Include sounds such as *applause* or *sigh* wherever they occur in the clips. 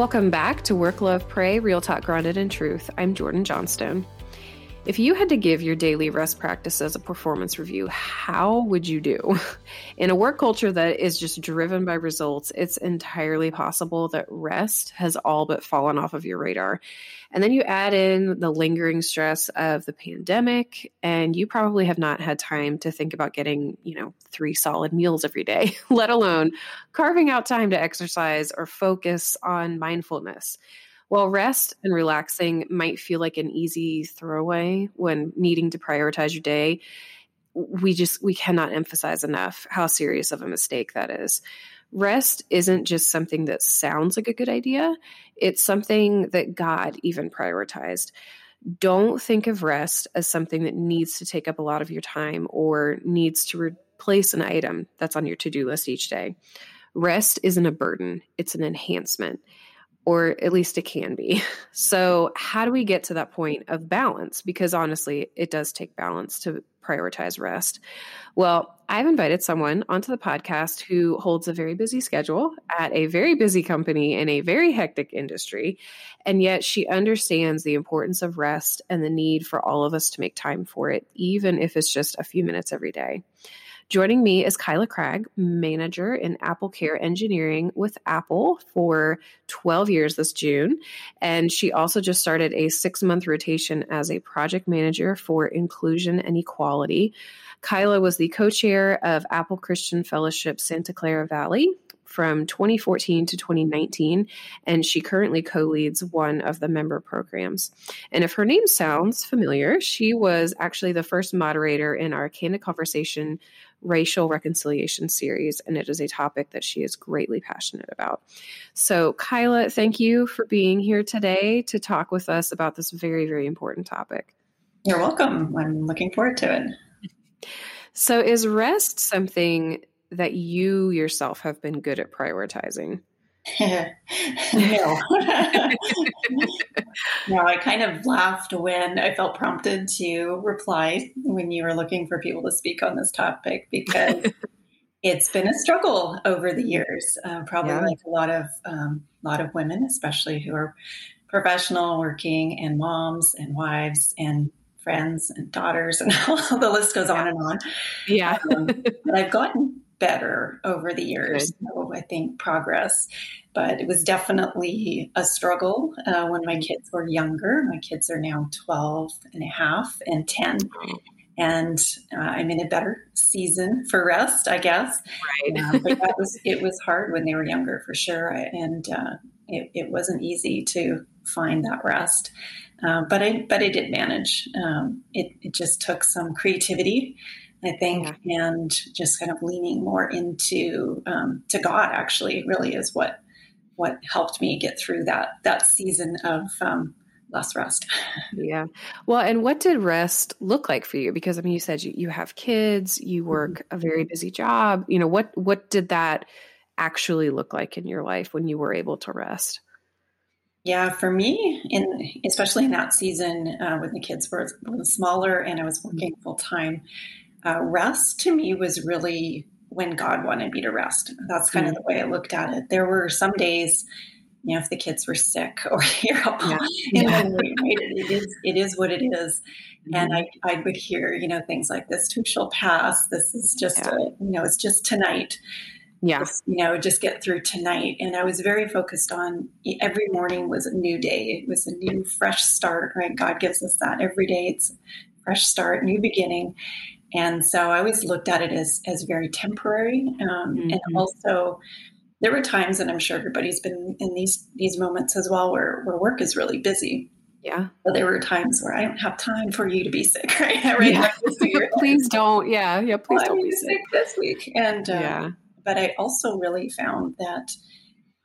Welcome back to Work, Love, Pray, Real Talk Grounded in Truth. I'm Jordan Johnstone. If you had to give your daily rest practices a performance review, how would you do? *laughs* In a work culture that is just driven by results, it's entirely possible that rest has all but fallen off of your radar. And then you add in the lingering stress of the pandemic, and you probably have not had time to think about getting, you know, three solid meals every day, *laughs* let alone carving out time to exercise or focus on mindfulness. While rest and relaxing might feel like an easy throwaway when needing to prioritize your day, we just we cannot emphasize enough how serious of a mistake that is. Rest isn't just something that sounds like a good idea, it's something that God even prioritized. Don't think of rest as something that needs to take up a lot of your time or needs to replace an item that's on your to do list each day. Rest isn't a burden, it's an enhancement or at least it can be. *laughs* So, how do we get to that point of balance? Because honestly, it does take balance to prioritize rest. Well, I've invited someone onto the podcast who holds a very busy schedule at a very busy company in a very hectic industry, and yet she understands the importance of rest and the need for all of us to make time for it, even if it's just a few minutes every day. Joining me is Kyla Cragg, manager in Apple Care Engineering with Apple for 12 years this June. And she also just started a six month rotation as a project manager for inclusion and equality. Kyla was the co chair of Apple Christian Fellowship Santa Clara Valley from 2014 to 2019, and she currently co leads one of the member programs. And if her name sounds familiar, she was actually the first moderator in our Candid Conversation racial reconciliation series, and it is a topic that she is greatly passionate about. So, Kyla, thank you for being here today to talk with us about this very, very important topic. You're welcome. I'm looking forward to it. So, is rest something that you yourself have been good at prioritizing? No. *laughs* no, I kind of laughed when I felt prompted to reply when you were looking for people to speak on this topic because *laughs* it's been a struggle over the years. Uh, probably yeah. like a lot of um, lot of women, especially who are professional, working, and moms and wives and friends and daughters, and *laughs* all the list goes on and on. Yeah, um, but I've gotten better over the years. So I think progress, but it was definitely a struggle uh, when my kids were younger. My kids are now 12 and a half and 10. And uh, I'm in a better season for rest, I guess. Right. Uh, but that was it was hard when they were younger, for sure, and uh, it, it, wasn't easy to find that rest. Uh, but I but I did manage. Um, it, it just took some creativity I think, yeah. and just kind of leaning more into um, to God. Actually, really is what what helped me get through that that season of um, less rest. *laughs* yeah. Well, and what did rest look like for you? Because I mean, you said you, you have kids, you mm-hmm. work a very busy job. You know, what what did that actually look like in your life when you were able to rest? Yeah, for me, in especially in that season uh, when the kids were, were smaller and I was working full time, uh, rest to me was really when God wanted me to rest. That's kind mm-hmm. of the way I looked at it. There were some days, you know, if the kids were sick *laughs* or you're up yeah. *laughs* yeah. it is it is what it is. Mm-hmm. And I, I would hear, you know, things like this too shall pass. This is just yeah. a, you know, it's just tonight. Yeah. Just, you know, just get through tonight. And I was very focused on every morning was a new day. It was a new fresh start, right? God gives us that every day. It's fresh start, new beginning. And so I always looked at it as, as very temporary. Um, mm-hmm. And also, there were times, and I'm sure everybody's been in these these moments as well, where, where work is really busy. Yeah. But there were times where I don't have time for you to be sick, *laughs* right? right *laughs* yeah. please don't. Yeah. Yeah. Please well, don't be sick. sick. this week. And, uh, yeah. but I also really found that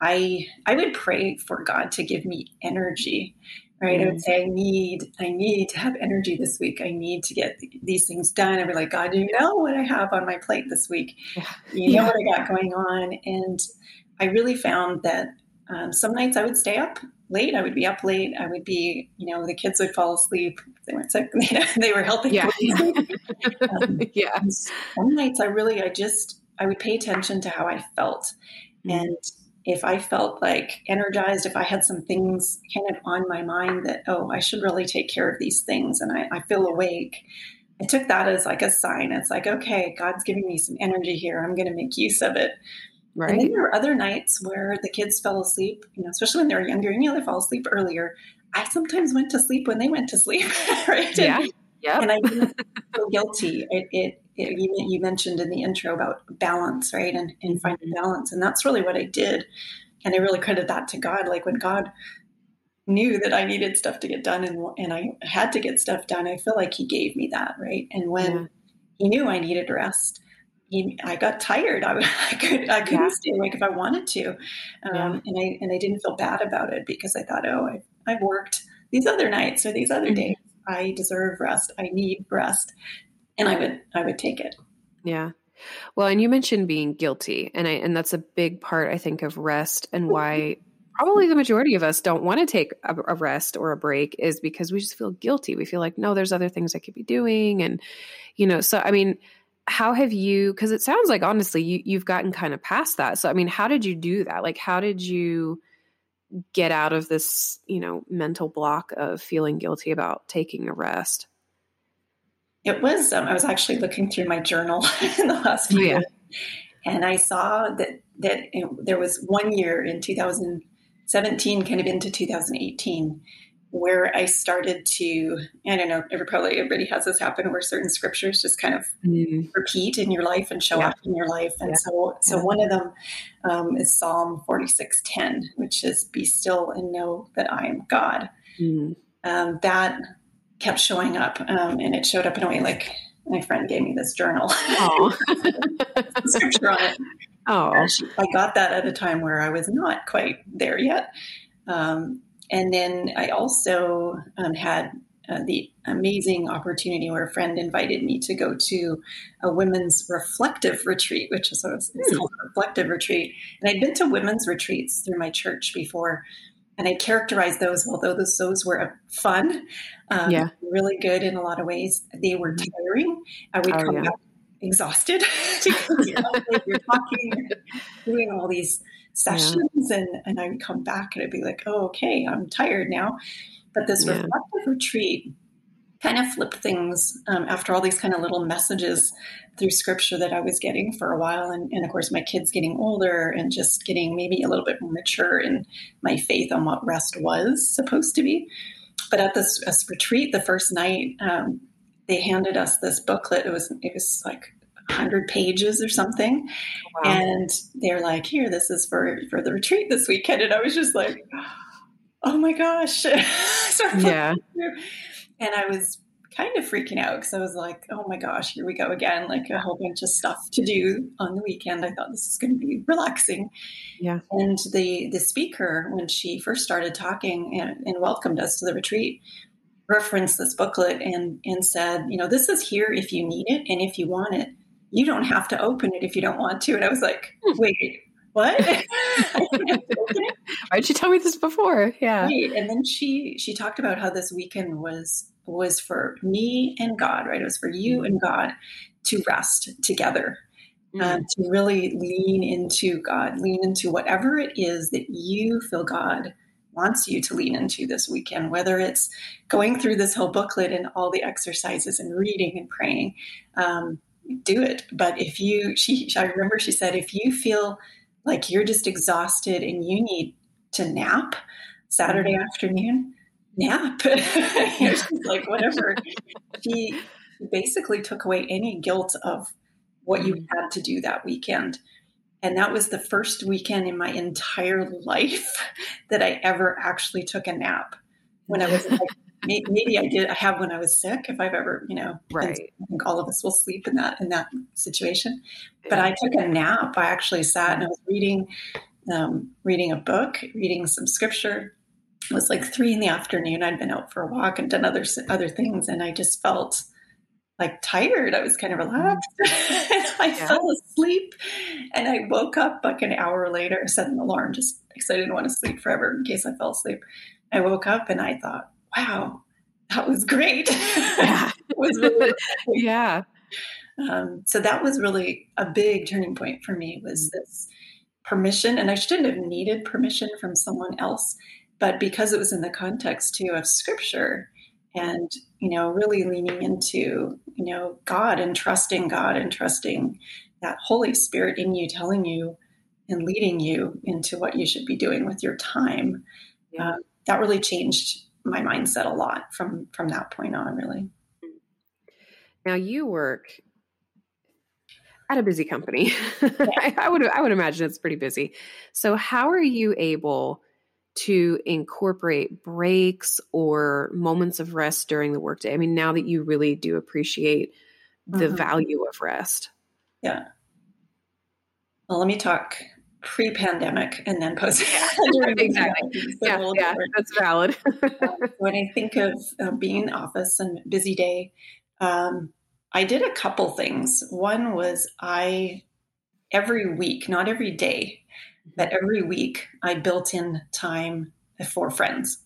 I, I would pray for God to give me energy right? Mm-hmm. I would say, I need, I need to have energy this week. I need to get these things done. I'd be like, God, you know what I have on my plate this week? You know yeah. what I got going on. And I really found that um, some nights I would stay up late. I would be up late. I would be, you know, the kids would fall asleep. They weren't sick. *laughs* they were helping. Yeah. *laughs* um, yeah. Some nights I really, I just, I would pay attention to how I felt. Mm-hmm. And if I felt like energized, if I had some things kind of on my mind that, oh, I should really take care of these things and I, I feel awake, I took that as like a sign. It's like, okay, God's giving me some energy here. I'm going to make use of it. Right. And then there were other nights where the kids fell asleep, you know, especially when they were younger and you know, they fall asleep earlier. I sometimes went to sleep when they went to sleep, *laughs* right? Yeah. And, yep. and I didn't feel *laughs* guilty. It, it, it, you, you mentioned in the intro about balance, right? And, and finding mm-hmm. balance. And that's really what I did. And I really credit that to God. Like when God knew that I needed stuff to get done and, and I had to get stuff done, I feel like He gave me that, right? And when yeah. He knew I needed rest, he, I got tired. I, *laughs* I could I couldn't yeah. stay awake if I wanted to, um, yeah. and I and I didn't feel bad about it because I thought, oh, I, I've worked these other nights or these other mm-hmm. days. I deserve rest. I need rest, and I would I would take it. Yeah. Well, and you mentioned being guilty, and I and that's a big part I think of rest and mm-hmm. why probably the majority of us don't want to take a, a, rest or a break is because we just feel guilty. We feel like no, there's other things I could be doing, and you know. So I mean, how have you? Because it sounds like honestly, you you've gotten kind of past that. So I mean, how did you do that? Like, how did you? Get out of this, you know, mental block of feeling guilty about taking a rest? It was, um, I was actually looking through my journal *laughs* in the last few yeah. and I saw that, that it, there was one year in 2017, kind of into 2018, where I started to, I don't know, every, probably everybody has this happen where certain scriptures just kind of mm. repeat in your life and show yeah. up in your life. And yeah. so, so yeah. one of them um, is Psalm 46:10, which is "Be still and know that I am God." Mm. Um, that kept showing up, um, and it showed up in a way like my friend gave me this journal, *laughs* *laughs* scripture on it. Oh, I got that at a time where I was not quite there yet. Um, and then I also um, had uh, the amazing opportunity where a friend invited me to go to a women's reflective retreat, which is what it's hmm. called a reflective retreat. And I'd been to women's retreats through my church before, and I characterized those, although those, those were fun, um, yeah. really good in a lot of ways, they were hmm. tiring. I would oh, come yeah. back exhausted *laughs* because you know, you're talking, doing all these sessions yeah. and, and I would come back and I'd be like, oh, okay, I'm tired now. But this yeah. reflective retreat kind of flipped things um, after all these kind of little messages through scripture that I was getting for a while. And, and, of course, my kids getting older and just getting maybe a little bit more mature in my faith on what rest was supposed to be. But at this, this retreat, the first night, um, they handed us this booklet. It was it was like 100 pages or something. Wow. And they're like, here, this is for, for the retreat this weekend. And I was just like, oh my gosh. *laughs* so yeah. And I was kind of freaking out because I was like, oh my gosh, here we go again. Like a whole bunch of stuff to do on the weekend. I thought this is going to be relaxing. Yeah. And the, the speaker, when she first started talking and, and welcomed us to the retreat, referenced this booklet and, and said, you know, this is here if you need it and if you want it you don't have to open it if you don't want to. And I was like, hmm. wait, what? *laughs* *laughs* Why'd you tell me this before? Yeah. Right. And then she she talked about how this weekend was was for me and God, right? It was for you mm. and God to rest together. Mm. Uh, to really lean into God, lean into whatever it is that you feel God wants you to lean into this weekend, whether it's going through this whole booklet and all the exercises and reading and praying, um, do it. But if you, she, I remember she said, if you feel like you're just exhausted and you need to nap Saturday mm-hmm. afternoon, nap. you know, she's like, whatever. she basically took away any guilt of what you mm-hmm. had to do that weekend. And that was the first weekend in my entire *laughs* life that I ever actually took a nap when I was like maybe I did. I have when I was sick. If I've ever, you know, right. I think all of us will sleep in that in that situation. But I took a nap. I actually sat and I was reading, um, reading a book, reading some scripture. It was like three in the afternoon. I'd been out for a walk and done other other things, and I just felt like tired. I was kind of relaxed. *laughs* I yeah. fell asleep, and I woke up like an hour later. I set an alarm just because I didn't want to sleep forever in case I fell asleep. I woke up and I thought, wow, that was great. Yeah. *laughs* was really *laughs* yeah. Um, so that was really a big turning point for me was mm. this permission, and I shouldn't have needed permission from someone else, but because it was in the context too of scripture and you know really leaning into you know God and trusting God and trusting that Holy Spirit in you telling you and leading you into what you should be doing with your time. Yeah. Uh, that really changed my mindset a lot from from that point on really. Now you work at a busy company. Yeah. I, *laughs* I, would i would imagine it's pretty busy. So how are you able to incorporate breaks or moments of rest during the workday? I mean now that you really do appreciate the mm-hmm. value of rest. Yeah. Well let me talk pre-pandemic and then post pandemic. *laughs* exactly *laughs* yeah, yeah that's valid. Um, *laughs* when i think of uh, being in office and busy day um, i did a couple things. One was i every week not every day but every week i built in time for friends.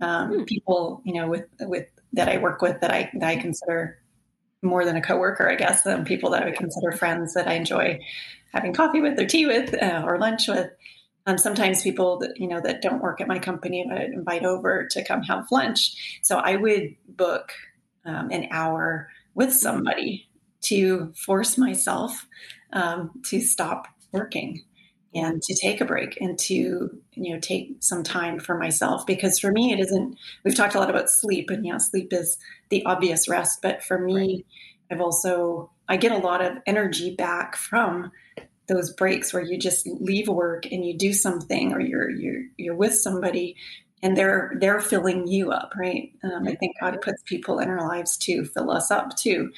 Um, hmm. people you know with with that i work with that i that i consider more than a coworker i guess um, people that i consider friends that i enjoy having coffee with or tea with uh, or lunch with. Um, sometimes people that you know that don't work at my company would invite over to come have lunch. So I would book um, an hour with somebody to force myself um, to stop working and to take a break and to you know take some time for myself. Because for me it isn't we've talked a lot about sleep and yeah sleep is the obvious rest. But for me right. i've also i get a lot of energy back from those breaks where you just leave work and you do something or you're you're you're with somebody and they're they're filling you up right? Um, i think god puts people in our lives to fill us up too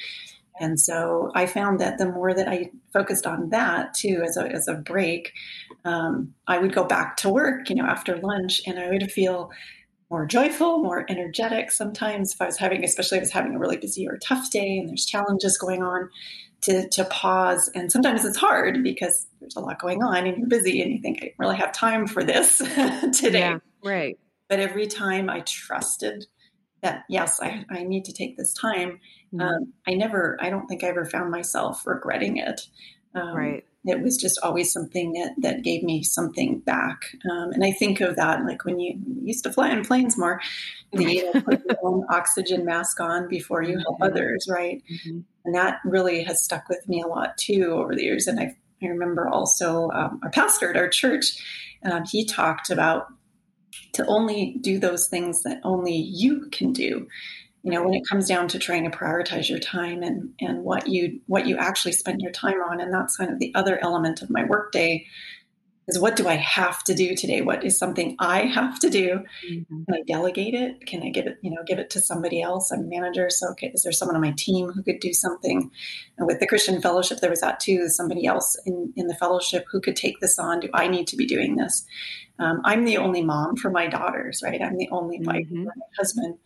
and so i found that the more that i focused on that too as a, as a break um, i would go back to work you know after lunch and i would feel more joyful more energetic sometimes if i was having especially if i was having a really busy or tough day and there's challenges going on to, to pause. And sometimes it's hard because there's a lot going on and you're busy and you think, I don't really have time for this *laughs* today. Yeah, right. But every time I trusted that, yes, I, I need to take this time, mm-hmm. um, I never, I don't think I ever found myself regretting it. Um, right it was just always something that that gave me something back. Um, and I think of that like when you used to fly in planes more, the you know, put your own *laughs* oxygen mask on before you help mm-hmm. others, right? Mm-hmm. And that really has stuck with me a lot too over the years. And I, I remember also um, our pastor at our church, um, he talked about to only do those things that only you can do. You know when it comes down to trying to prioritize your time and and what you what you actually spend your time on and that's kind of the other element of my workday is what do i have to do today? What is something i have to do? Mm-hmm. can i delegate it? Can i give it you know give it to somebody else i'm a manager? So okay is there someone on my team who could do something? And with the christian fellowship there was that too somebody else in in the fellowship who could take this on do i need to be doing this? Um, i'm the only mom for my daughters right? I'm the only wife mm-hmm. for my husband.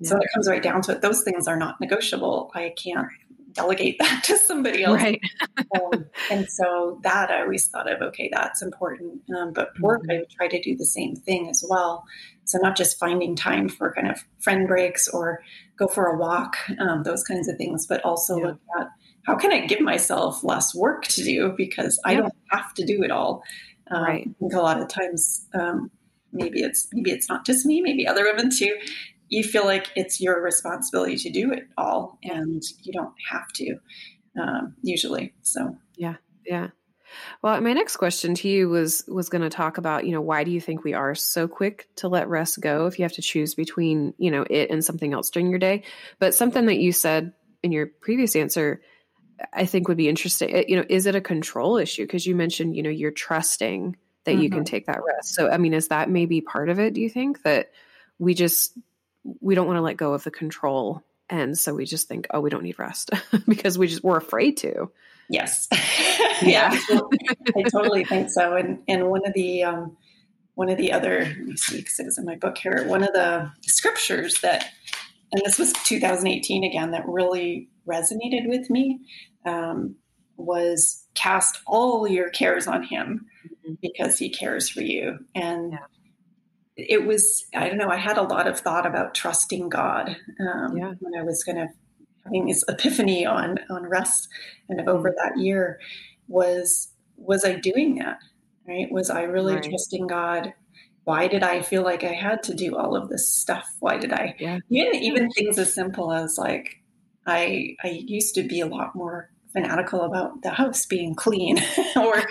Yeah. So when it comes right down to it, those things are not negotiable. I can't delegate that *laughs* to somebody else. Right. *laughs* um, and so that I always thought of, okay, that's important. Um, but work, mm-hmm. I would try to do the same thing as well. So not just finding time for kind of friend breaks or go for a walk, um, those kinds of things, but also yeah. look at how can I give myself less work to do because yeah. I don't have to do it all. Um, right. I think a lot of times, um, maybe it's maybe it's not just me, maybe other women too you feel like it's your responsibility to do it all and you don't have to um, usually so yeah yeah well my next question to you was was going to talk about you know why do you think we are so quick to let rest go if you have to choose between you know it and something else during your day but something that you said in your previous answer i think would be interesting you know is it a control issue because you mentioned you know you're trusting that mm-hmm. you can mm-hmm. take that rest so i mean is that maybe part of it do you think that we just we don't want to let go of the control. And so we just think oh we don't need rest *laughs* because we just we're afraid to. Yes. *laughs* Yeah. I totally think so. And and one of the um one of the other let me see because it was in my book here one of the scriptures that and this was 2018 again that really resonated with me um, was cast all your cares on him mm-hmm. because he cares for you. And yeah it was i don't know i had a lot of thought about trusting god um, yeah. when i was kind of having this epiphany on on rest kind of over that year was was i doing that right? Was I really right. trusting God? Why did I feel like I had to do all of this stuff? Why did I? Yeah. Even, even things as simple as like, I I used to be a lot more fanatical about the house being clean *laughs* or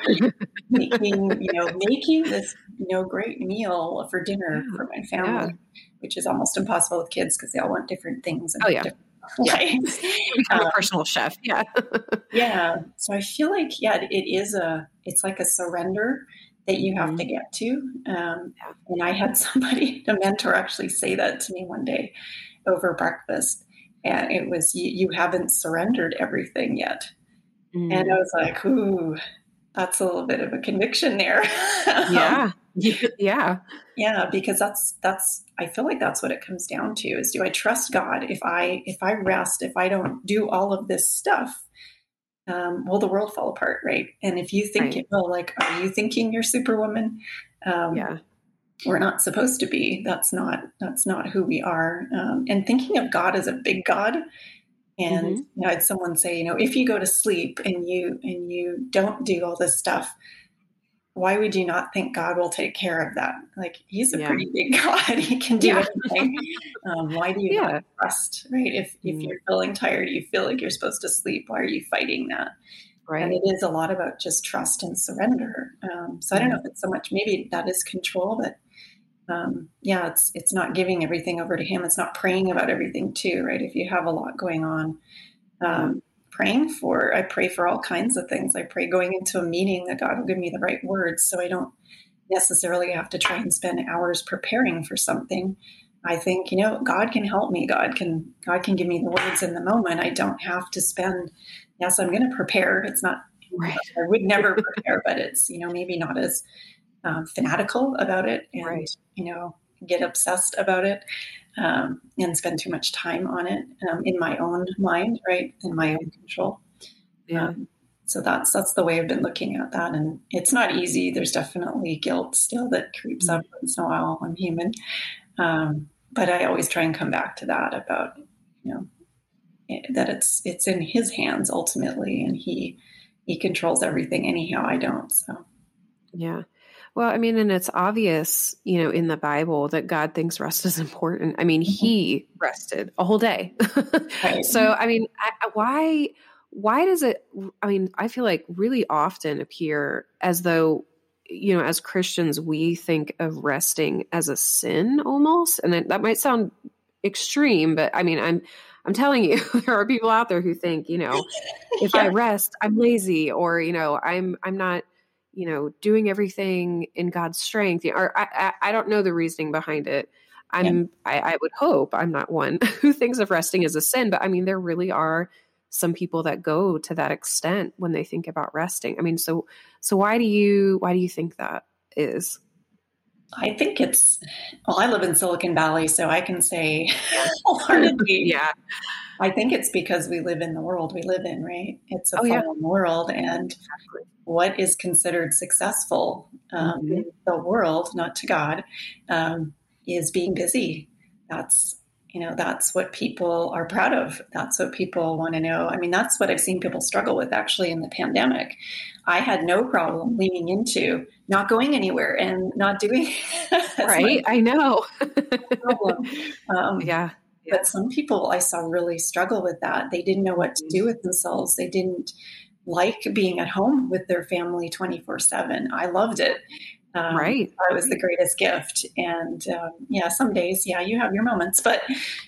making you know making this you know great meal for dinner for my family, yeah. which is almost impossible with kids because they all want different things. And oh yeah. Ways. *laughs* *laughs* Become um, a personal chef. Yeah. yeah. So I feel like, yeah, it is a, it's like a surrender that you have mm-hmm. to get to. Um, yeah. And I had somebody, a mentor, actually say that to me one day over breakfast and it was you, you haven't surrendered everything yet. Mm. and i was like ooh that's a little bit of a conviction there. *laughs* Yeah. *laughs* Yeah. yeah because that's that's i feel like that's what it comes down to is do i trust god if i if i rest if i don't do all of this stuff um, will the world fall apart right? And if you think right. it will like are you thinking you're superwoman? Um, yeah we're not supposed to be. That's not that's not who we are. Um, and thinking of God as a big God. And mm-hmm. you know, I had someone say, you know, if you go to sleep and you and you don't do all this stuff, why would you not think God will take care of that? Like He's a yeah. pretty big *laughs* God; He can do yeah. anything. Um, why do you *laughs* yeah. not trust? Right? If mm-hmm. if you're feeling tired, you feel like you're supposed to sleep. Why are you fighting that? Right. And it is a lot about just trust and surrender. Um, so I don't know if it's so much. Maybe that is control, but um, yeah, it's it's not giving everything over to him. It's not praying about everything too, right? If you have a lot going on, um, praying for I pray for all kinds of things. I pray going into a meeting that God will give me the right words, so I don't necessarily have to try and spend hours preparing for something. I think you know God can help me. God can God can give me the words in the moment. I don't have to spend. Yes, I'm going to prepare. It's not. Right. I would never prepare, but it's you know maybe not as um, fanatical about it and right. you know get obsessed about it um, and spend too much time on it um, in my own mind right in my own control. Yeah. Um, so that's that's the way i've been looking at that and it's not easy. There's definitely guilt still that creeps up once in a while i'm human um, but i always try and come back to that about you know eh, that it's it's in his hands ultimately and he he controls everything anyhow i don't so. Yeah well, I mean, and it's obvious, you know, in the Bible that God thinks rest is *laughs* important. I mean, mm-hmm. He rested a whole day. *laughs* right. So, I mean, I, why? Why does it? I mean, I feel like really often appear as though, you know, as Christians, we think of resting as a sin almost, and that might sound extreme, but I mean, I'm I'm telling you, *laughs* there are people out there who think, you know, if yeah. I rest, I'm lazy, or you know, I'm I'm not you know, doing everything in God's strength. Or I, I, I don't know the reasoning behind it. I'm, yeah. I, I would hope I'm not one *laughs* who thinks of resting as a sin, but I mean, there really are some people that go to that extent when they think about resting. I mean, so, so why do you, why do you think that is? I think it's well, I live in Silicon Valley, so I can say *laughs* wholeheartedly. *laughs* yeah. I think it's because we live in the world we live in, right? It's a oh, fallen yeah. world, and what is considered successful um, mm-hmm. in the world, not to God, um, is being busy. That's you know that's what people are proud of. That's what people want to know. I mean, that's what I've seen people struggle with actually in the pandemic. I had no problem leaning into not going anywhere and not doing *laughs* right. I know. *laughs* um, yeah. But some people I saw really struggle with that. They didn't know what to do mm-hmm. with themselves. They didn't like being at home with their family 24 7. I loved it. Um, right. It was the greatest gift. And um, yeah, some days, yeah, you have your moments, but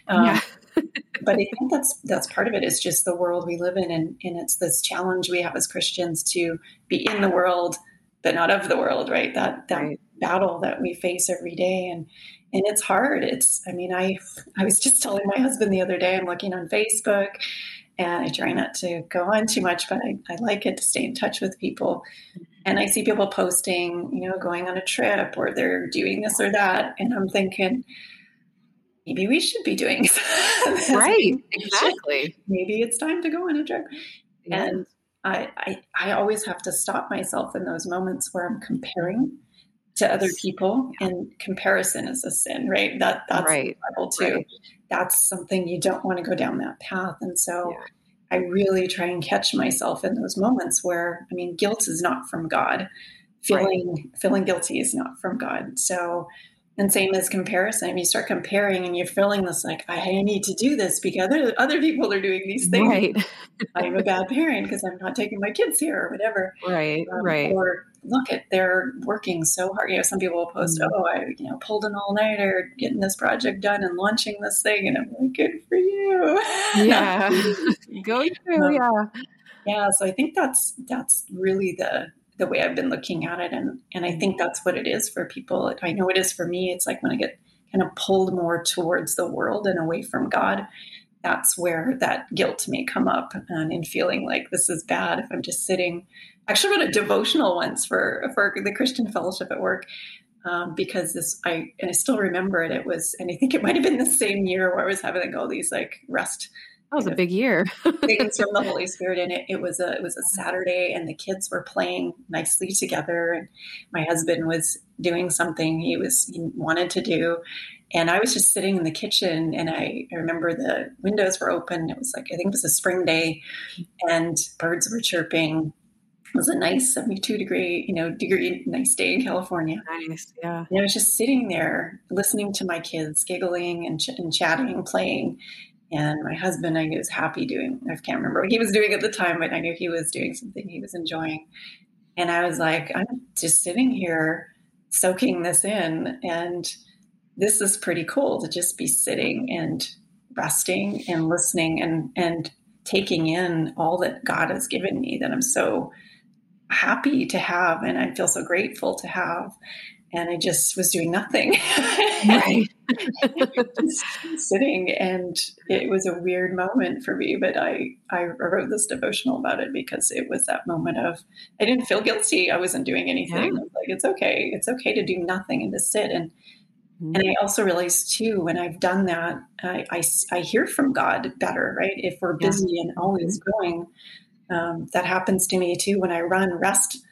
um, yeah. *laughs* but I think that's that's part of it is just the world we live in, and, and it's this challenge we have as Christians to be in the world, but not of the world, right? That that right. battle that we face every day, and and it's hard. It's I mean, I I was just telling my husband the other day, I'm looking on Facebook, and I try not to go on too much, but I, I like it to stay in touch with people. Mm-hmm. And I see people posting, you know, going on a trip or they're doing this or that. And I'm thinking, maybe we should be doing *laughs* right exactly maybe it's time to go on a trip yeah. and I, I i always have to stop myself in those moments where i'm comparing to other people and comparison is a sin right that that's right. Bible too right. that's something you don't want to go down that path and so yeah. i really try and catch myself in those moments where i mean guilt is not from god feeling right. feeling guilty is not from God. So and same as comparison. You start comparing and you're feeling this like, I need to do this because other, other people are doing these things. Right. *laughs* I'm a bad parent because I'm not taking my kids here or whatever. Right. Um, right. Or look at they're working so hard. You know, some people will post, mm-hmm. oh, I, you know, pulled an all nighter getting this project done and launching this thing. And I'm like, good for you. Yeah. *laughs* *laughs* Go through. Um, yeah. Yeah. So I think that's, that's really the, the way I've been looking at it. And, and I think that's what it is for people. I know it is for me. It's like when I get kind of pulled more towards the world and away from God, that's where that guilt may come up and in feeling like this is bad if I'm just sitting. I actually wrote a devotional once for, for the Christian fellowship at work. Um, because this I and I still remember it. It was, and I think it might have been the same year where I was having like all these like rest that was a big year. things from the Holy *laughs* Spirit in it. It was a it was a Saturday, and the kids were playing nicely together. And my husband was doing something he was he wanted to do, and I was just sitting in the kitchen. And I, I remember the windows were open. It was like I think it was a spring day, and birds were chirping. It was a nice 72 degree, you know, degree nice day in California. Nice, yeah. And I was just sitting there listening to my kids giggling and, ch- and chatting, playing, and my husband, I knew was happy doing, I can't remember what he was doing at the time, but I knew he was doing something he was enjoying. And I was like, I'm just sitting here soaking this in. And this is pretty cool to just be sitting and resting and listening and, and taking in all that God has given me that I'm so happy to have and I feel so grateful to have and I just was doing nothing. Right. *laughs* sitting and it was a weird moment for me, but I, I wrote this devotional about it because it was that moment of I didn't feel guilty. I wasn't doing anything. Yeah. like, it's okay. It's okay to do nothing and to sit. And mm-hmm. and I also realized too, when I've done that, I, I, I hear from God better, right? If we're busy yeah. and always mm-hmm. going, um, that happens to me too when I run. Rest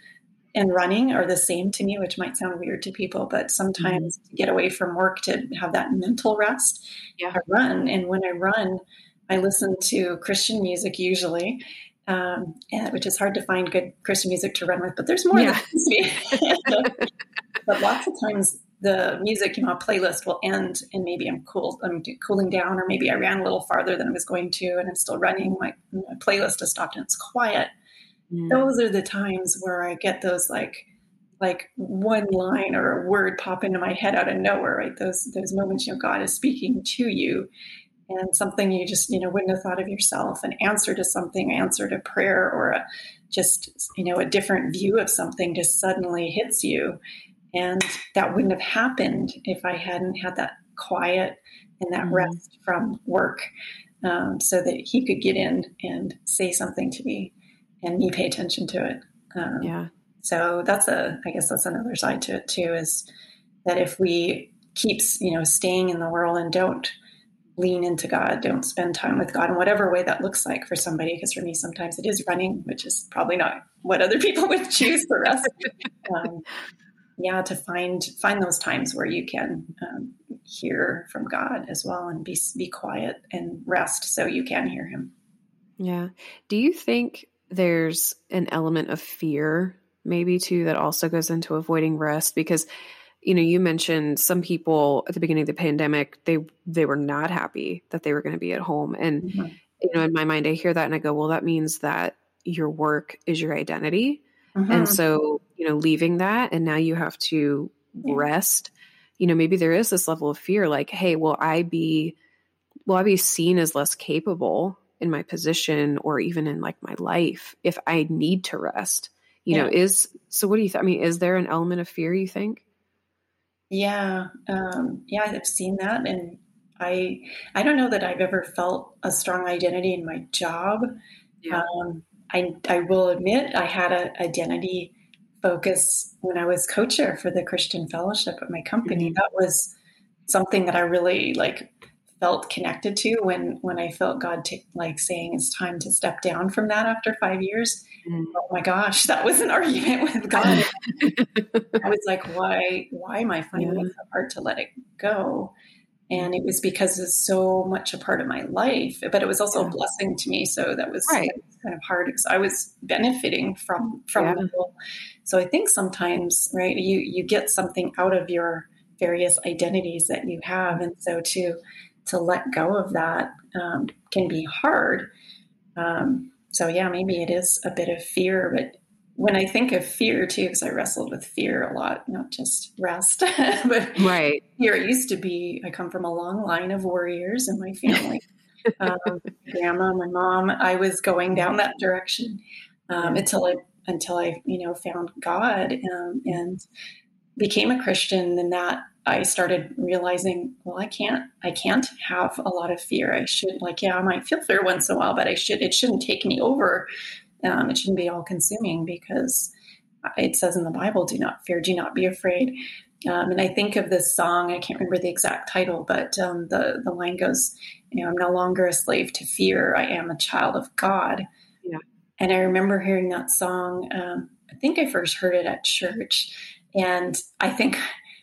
and running are the same to me, which might sound weird to people, but sometimes mm-hmm. to get away from work to have that mental rest, yeah. I run. And when I run, I listen to Christian music usually, um, and, which is hard to find good Christian music to run with, but there's more yeah. *laughs* *laughs* but lots of times the music, you know, playlist will end and maybe I'm cool, I'm cooling down, or maybe I ran a little farther than I was going to and I'm still running. My, my playlist has stopped and it's quiet Mm. Those are the times where I get those like like one line or a word pop into my head out of nowhere, right? Those those moments, you know, God is speaking to you and something you just, you know, wouldn't have thought of yourself, an answer to something, answer to prayer or a just, you know, a different view of something just suddenly hits you. And that wouldn't have happened if I hadn't had that quiet and that mm rest from work um, so that he could get in and say something to me and me pay attention to it. Um, yeah. So that's a, I guess that's another side to it too, is that if we keep, you know, staying in the world and don't lean into God, don't spend time with God in whatever way that looks like for somebody, because for me, sometimes it is running, which is probably not what other *laughs* people would choose for us. um, yeah, to find, find those times where you can um, hear from God as well and be, be quiet and rest so you can hear him. Yeah. Do you think there's an element of fear maybe too that also goes into avoiding rest because you know you mentioned some people at the beginning of the pandemic they they were not happy that they were going to be at home and mm-hmm. you know in my mind i hear that and i go well that means that your work is your identity mm-hmm. and so you know leaving that and now you have to yeah. rest you know maybe there is this level of fear like hey will i be will i be seen as less capable in my position or even in like my life if I need to rest. You yeah. know, is so what do you th- I mean, is there an element of fear you think? Yeah. Um, yeah, I've seen that and I I don't know that I've ever felt a strong identity in my job. Yeah. Um, I I will admit I had an identity focus when I was co-chair for the Christian Fellowship at my company. Mm-hmm. That was something that I really like felt connected to when when I felt God t- like saying it's time to step down from that after five years. Mm. Oh my gosh, that was an *laughs* argument with God. *laughs* I was like, why why am I finding yeah. it so hard to let it go? And it was because it's so much a part of my life, but it was also yeah. a blessing to me. So that was, right. kind of hard because I was benefiting from from yeah. So I think sometimes, right, you you get something out of your various identities that you have, and so to to let go of that um, can be hard. Um, so yeah, maybe it is a bit of fear, but when I think of fear too, because I wrestled with fear a lot, not just rest, *laughs* but right here it used to be. I come from a long line of warriors in my family. *laughs* um, grandma, my mom. I was going down that direction um, until I until I you know found God um, and became a Christian. And that I started realizing, well, I can't I can't have a lot of fear. I should like yeah, I might feel fear once in a while, but I should it shouldn't take me over. Um, it shouldn't be all consuming because it says in the Bible, do not fear, do not be afraid. Um, and I think of this song, I can't remember the exact title, but um, the, the line goes, you know, I'm no longer a slave to fear. I am a child of God. Yeah. And I remember hearing that song. Um, I think I first heard it at church. And I think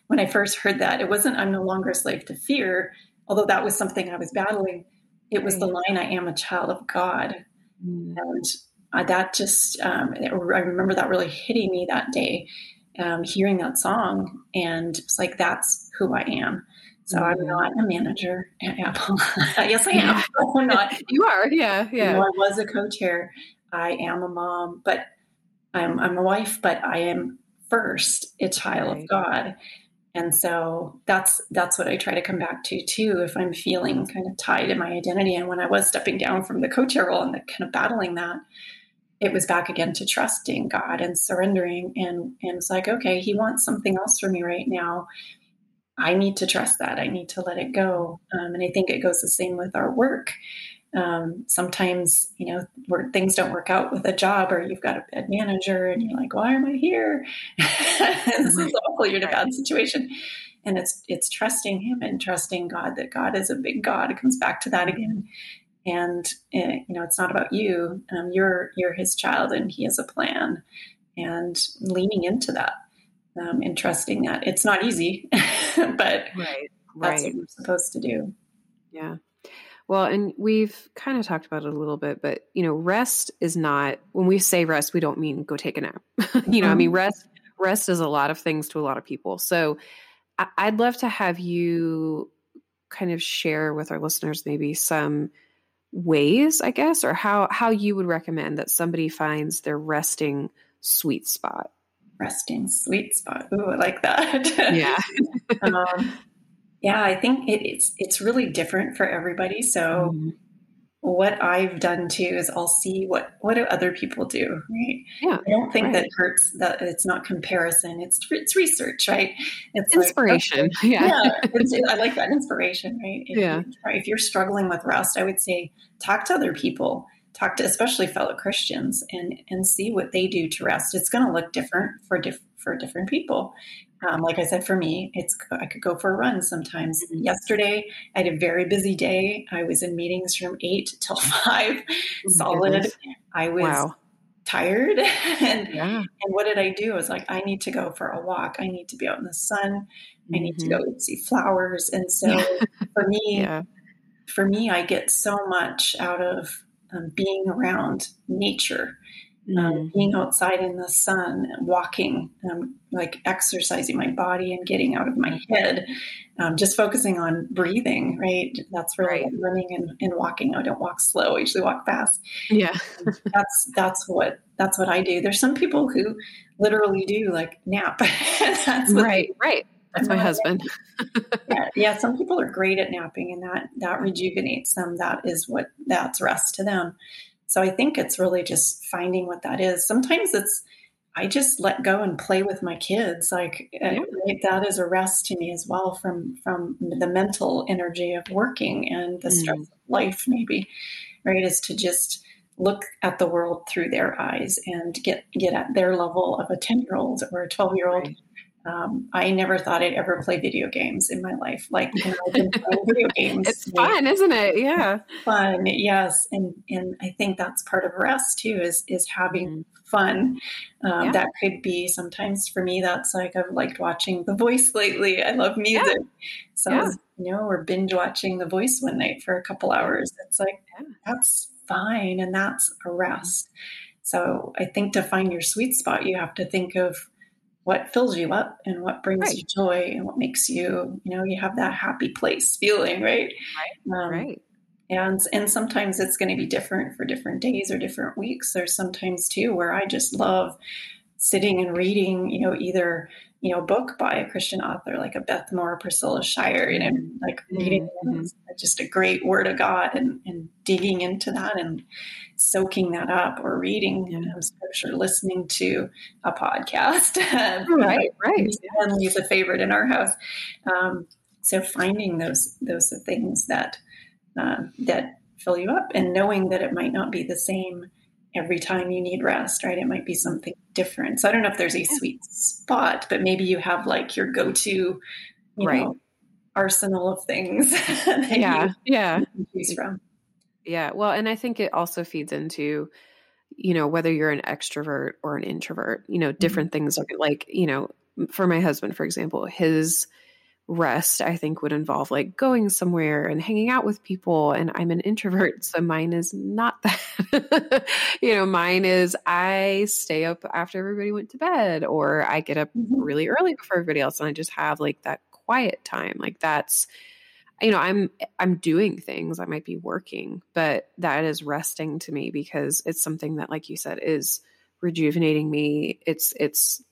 when I first heard that, it wasn't, I'm no longer a slave to fear, although that was something I was battling. It was the line, I am a child of God. Mm. And uh, that just um, I remember that really hitting me that day, um, hearing that song, and it's like that's who I am. So I'm mm-hmm. not a manager at Apple. *laughs* yes, I am. I'm not. *laughs* You are, yeah, yeah. You know, I was a co-chair. I am a mom, but I'm I'm a wife, but I am first a child right. of God. And so that's that's what I try to come back to too. If I'm feeling kind of tied in my identity, and when I was stepping down from the co-chair role and the, kind of battling that, it was back again to trusting God and surrendering. And, and it's like, okay, He wants something else from me right now. I need to trust that. I need to let it go. Um, and I think it goes the same with our work. Um, sometimes, you know, where things don't work out with a job or you've got a bad manager and you're like, why am I here? *laughs* this is awful. You're in a bad situation. And it's, it's trusting him and trusting God that God is a big God. It comes back to that again and uh, you know it's not about you um, you're you're his child and he has a plan and leaning into that um, and trusting that it's not easy *laughs* but right, that's what we're supposed to do yeah well and we've kind of talked about it a little bit but you know rest is not when we say rest we don't mean go take a nap *laughs* you know mm-hmm. i mean rest rest is a lot of things to a lot of people so I, i'd love to have you kind of share with our listeners maybe some ways, I guess, or how how you would recommend that somebody finds their resting sweet spot. Resting sweet spot. Ooh, I like that. Yeah. *laughs* um, yeah, I think it, it's it's really different for everybody. So mm-hmm what I've done too is I'll see what what do other people do, right? Yeah, I don't think right. that hurts that it's not comparison. It's it's research, right? It's inspiration. Like, okay, *laughs* yeah, yeah I like that inspiration, right? If yeah. You, if you're struggling with rest, I would say talk to other people, talk to especially fellow Christians, and and see what they do to rest. It's going to look different for diff, for different people, um, like I said, for me, it's I could go for a run sometimes. Mm-hmm. Yesterday, I had a very busy day. I was in meetings from eight *laughs* till five, oh solid. I was wow. tired, *laughs* and yeah. and what did I do? I was like, I need to go for a walk. I need to be out in the sun. Mm-hmm. I need to mm-hmm. go see flowers. And so, *laughs* for me, yeah. for me, I get so much out of um, being around nature um, mm. being outside in the sun, walking, um, like exercising my body and getting out of my head, um, just focusing on breathing, right? That's really right. running and, and, walking. I don't walk slow. I usually walk fast. Yeah. *laughs* that's, that's what, that's what I do. There's some people who literally do like nap. *laughs* that's right. Right. That's my *laughs* husband. yeah, yeah, some people are great at napping and that that rejuvenates them. That is what that's rest to them. So I think it's really just finding what that is. Sometimes it's I just let go and play with my kids. Like uh, yeah. that is a rest to me as well from from the mental energy of working and the stress mm. of life. Maybe right is to just look at the world through their eyes and get get at their level of a ten year old or a twelve year old um, I never thought I'd ever play video games in my life. Like you know, I've been *laughs* playing video games. It's fun, isn't it? Yeah, fun. Yes, and and I think that's part of rest too. Is is having mm-hmm. fun. Um, yeah. That could be sometimes for me. That's like I've liked watching The Voice lately. I love music, yeah. so yeah. you know, we're binge watching The Voice one night for a couple hours. It's like that's fine, and that's a rest. So I think to find your sweet spot, you have to think of what fills you up and what brings right. you joy and what makes you, you know, you have that happy place feeling, right? Right. Um, right. And and sometimes it's going to be different for different days or different weeks. There's sometimes too where I just love sitting and reading, you know, either you know, book by a Christian author like a Beth Moore, Priscilla Shirer, you know, like reading mm-hmm. just a great word of God and, and digging into that and soaking that up or reading yeah. know, scripture, listening to a podcast. *laughs* right, right. Henley is a favorite in our house. Um, so finding those those things that uh, that fill you up and knowing that it might not be the same every time you need rest, right? It might be something different. So I don't know if there's a sweet spot, but maybe you have like your go-to, right. Know, arsenal of things. *laughs* yeah, yeah. Choose from. Yeah. Well, and I think it also feeds into, you know, whether you're an extrovert or an introvert. You know, mm-hmm. different mm-hmm. things like you know, for my husband, for example, his rest i think would involve like going somewhere and hanging out with people and i'm an introvert so mine is not *laughs* that you know mine is i stay up after everybody went to bed or i get up mm-hmm. really early before everybody else and i just have like that quiet time like that's you know i'm i'm doing things i might be working but that is resting to me because it's something that like you said is rejuvenating me it's it's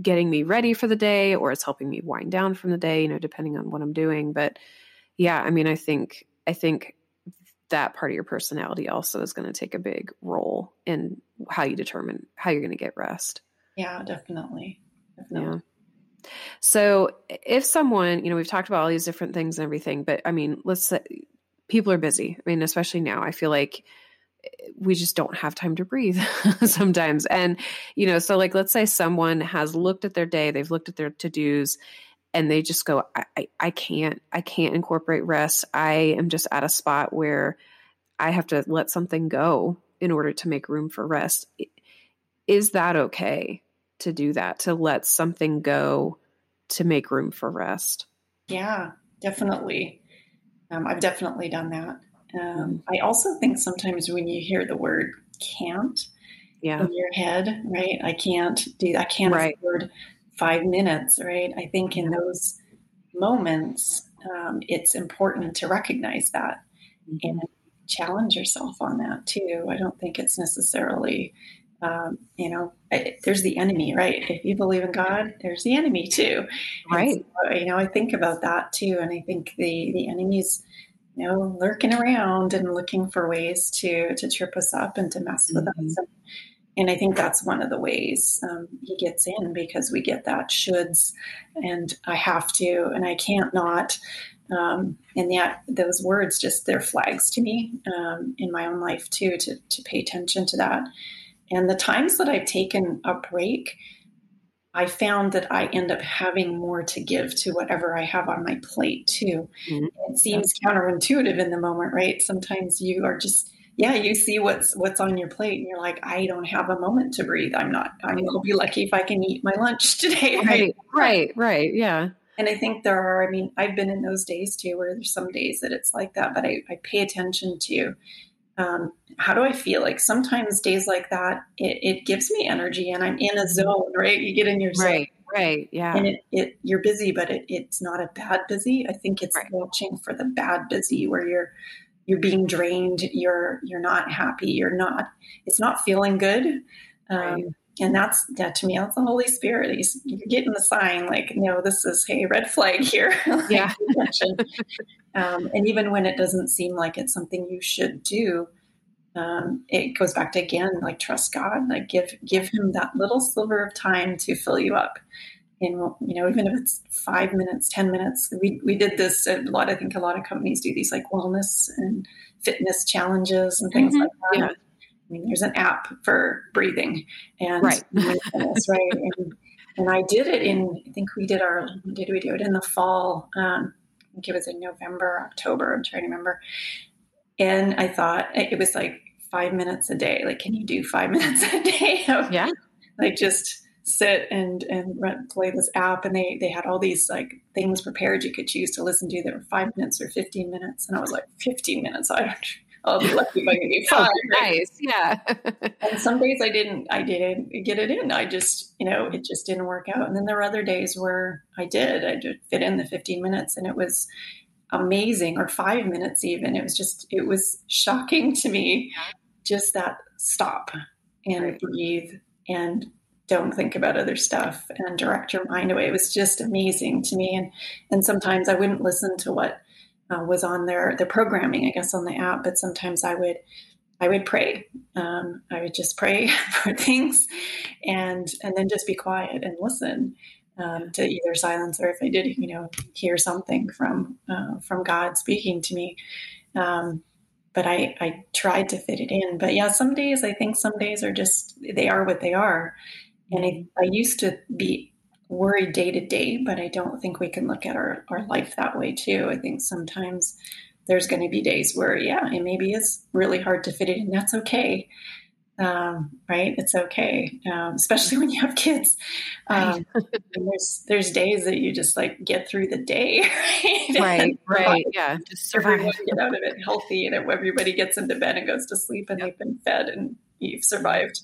getting me ready for the day or it's helping me wind down from the day, you know, depending on what I'm doing. But yeah, I mean, I think, I think that part of your personality also is going to take a big role in how you determine how you're going to get rest. Yeah, definitely. definitely. Yeah. So if someone, you know, we've talked about all these different things and everything, but I mean, let's say people are busy. I mean, especially now, I feel like eh, we just don't have time to breathe *laughs* sometimes. And, you know, so like, let's say someone has looked at their day, they've looked at their to dos, and they just go, I, I, I can't, I can't incorporate rest. I am just at a spot where I have to let something go in order to make room for rest. Is that okay to do that, to let something go to make room for rest? Yeah, definitely. Um, I've definitely done that. Um, I also think sometimes when you hear the word can't yeah. in your head, right? I can't do I can't right. afford five minutes, right? I think in those moments, um, it's important to recognize that mm-hmm. and challenge yourself on that too. I don't think it's necessarily, um, you know, I, there's the enemy, right? If you believe in God, there's the enemy too, right? So, you know, I think about that too, and I think the the enemy's you know, lurking around and looking for ways to to trip us up and to mess with mm-hmm. us. And, and, I think that's one of the ways um, he gets in because we get that shoulds, and I have to, and I can't not. Um, and yet, those words just they're flags to me um, in my own life too to to pay attention to that. And the times that I've taken a break, I found that I end up having more to give to whatever I have on my plate too. Mm-hmm. It seems counterintuitive in the moment, right? Sometimes you are just yeah, you see what's what's on your plate and you're like, I don't have a moment to breathe. I'm not I'm gonna be lucky if I can eat my lunch *laughs* today. Right, right, right, right. Yeah. And I think there are, I mean, I've been in those days too where there's some days that it's like that, but I, I pay attention to um, how do I feel? Like sometimes days like that, it, it, gives me energy and I'm in a zone, right? You get in your zone. Right, right, yeah. And it, it you're busy, but it, it's not a bad busy. I think it's right. watching for the bad busy where you're you're being drained, you're you're not happy, you're not it's not feeling good. Um, right. And that's that to me, that's the Holy Spirit. He's you're getting the sign, like, you know, this is hey, red flag here. *laughs* Yeah. Um, and even when it doesn't seem like it's something you should do, um, it goes back to again, like trust God, like give give Him that little sliver of time to fill you up. And you know, even if it's five minutes, ten minutes, we we did this a lot. I think a lot of companies do these like wellness and fitness challenges and things mm-hmm. like that. Yeah. I mean, there's an app for breathing and right, *laughs* right. And, and I did it in. I think we did our. Did we do it in the fall? Um, think it was in November, October. I'm trying to remember. And I thought it was like five minutes a day. Like, can you do five *laughs* minutes a day? Of, *laughs* yeah. Like just sit and and run, play this app, and they they had all these like things prepared you could choose to listen to that were five minutes or fifteen minutes, and I was like, fifteen minutes. I don't. I'll be lucky if I can get five. Oh, nice, yeah. *laughs* and some days I didn't, I didn't get it in. I just, you know, it just didn't work out. And then there were other days where I did. I did fit in the 15 minutes, and it was amazing, or five minutes even. It was just, it was shocking to me, just that stop and right. breathe and don't think about other stuff and direct your mind away. It was just amazing to me. And and sometimes I wouldn't listen to what uh, was on their their programming, I guess, on the app, but sometimes I would I would pray. Um, I would just pray *laughs* for things, and and then just be quiet and listen um, to either silence or if I did, you know, hear something from uh, from God speaking to me. Um, but I, I tried to fit it in. But yeah, some days I think some days are just they are what they are, and I, I used to be worried day to day, but I don't think we can look at our, our life that way too. I think sometimes there's going to be days where, yeah, it maybe is really hard to fit it in. That's okay. Um, right? It's okay, um, especially when you have kids. Um, there's there's days that you just like get through the day, *laughs* right? Right, right. yeah, just survive. Everyone get out of it healthy, and everybody gets into bed and goes to sleep, and yep. they've been fed, and you've survived.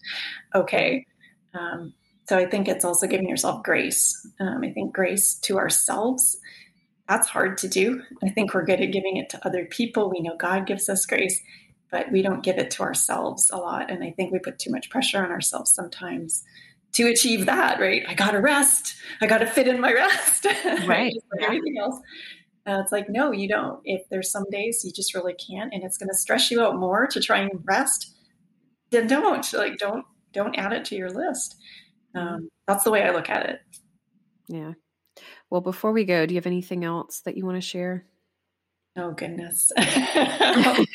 Okay, um, so I think it's also giving yourself grace. Um, I think grace to ourselves, that's hard to do. I think we're good at giving it to other people. We know God gives us grace, but we don't give it to ourselves a lot. And I think we put too much pressure on ourselves sometimes to achieve that, right? I got to rest. I got to fit in my rest. *laughs* Right. like yeah. Everything else. Uh, it's like, no, you don't. If there's some days you just really can't, and it's going to stress you out more to try and rest, then don't. Like, don't don't add it to your list. Um, that's the way I look at it. Yeah. Well, before we go, do you have anything else that you want to share? Oh goodness. *laughs* the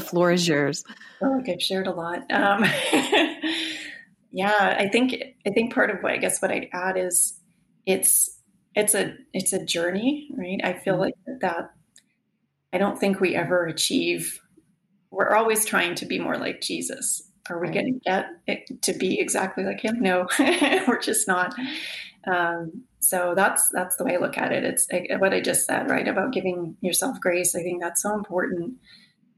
floor is yours. Oh, like I've shared a lot. Um, *laughs* yeah, I think I think part of what I guess what I'd add is it's it's a it's a journey, right? I feel mm-hmm. like that I don't think we ever achieve we're always trying to be more like Jesus. Are we going to get it to be exactly like him? No, *laughs* we're just not. Um, so that's that's the way I look at it. It's what I just said, right, about giving yourself grace. I think that's so important.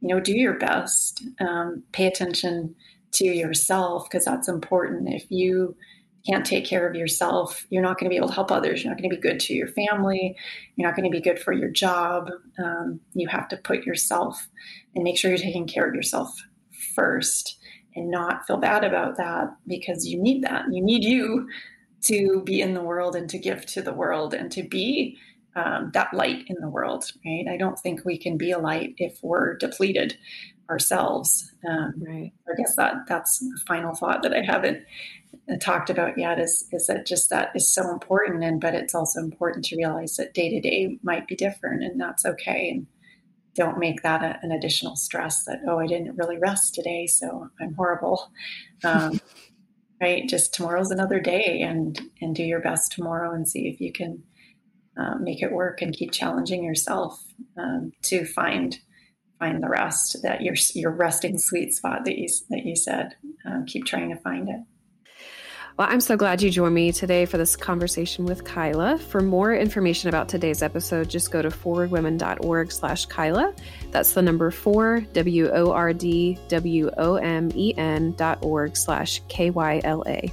You know, do your best. Um, pay attention to yourself because that's important. If you can't take care of yourself, you're not going to be able to help others. You're not going to be good to your family. You're not going to be good for your job. Um, you have to put yourself and make sure you're taking care of yourself first and not feel bad about that because you need that. You need you to be in the world and to give to the world and to be um, that light in the world, right? I don't think we can be a light if we're depleted ourselves. Um, right. I guess that that's the final thought that I haven't uh, talked about yet is is that just that is so important and but it's also important to realize that day to day might be different and that's okay and don't make that a, an additional stress that oh i didn't really rest today so i'm horrible. *laughs* Um, right just tomorrow's another day and and do your best tomorrow and see if you can uh, make it work and keep challenging yourself um, to find find the rest that your your resting sweet spot that you that you said um, keep trying to find it well, I'm so glad you joined me today for this conversation with Kyla. For more information about today's episode, just go to 4wordwomen.org slash Kyla. That's the number four, W-O-R-D-W-O-M-E-N dot org slash K-Y-L-A.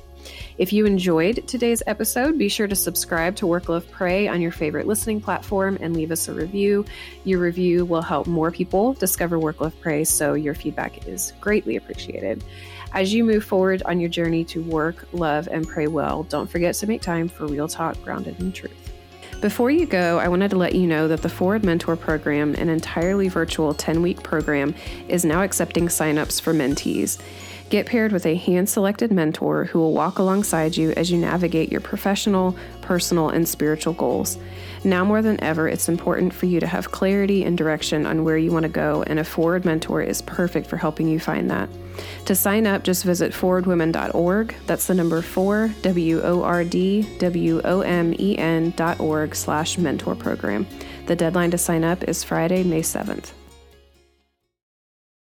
If you enjoyed today's episode, be sure to subscribe to Work Love Pray on your favorite listening platform and leave us a review. Your review will help more people discover Work Love Pray, so your feedback is greatly appreciated. As you move forward on your journey to work, love, and pray well, don't forget to make time for real talk grounded in truth. Before you go, I wanted to let you know that the 4word Mentor Program, an entirely virtual 10 week program, is now accepting signups for mentees. Get paired with a hand selected mentor who will walk alongside you as you navigate your professional, personal, and spiritual goals. Now more than ever, it's important for you to have clarity and direction on where you want to go, and a 4word Mentor is perfect for helping you find that. To sign up, just visit 4wordwomen.org. That's the number four, W O R D W O M E N dot org slash mentor program. The deadline to sign up is Friday, May 7th.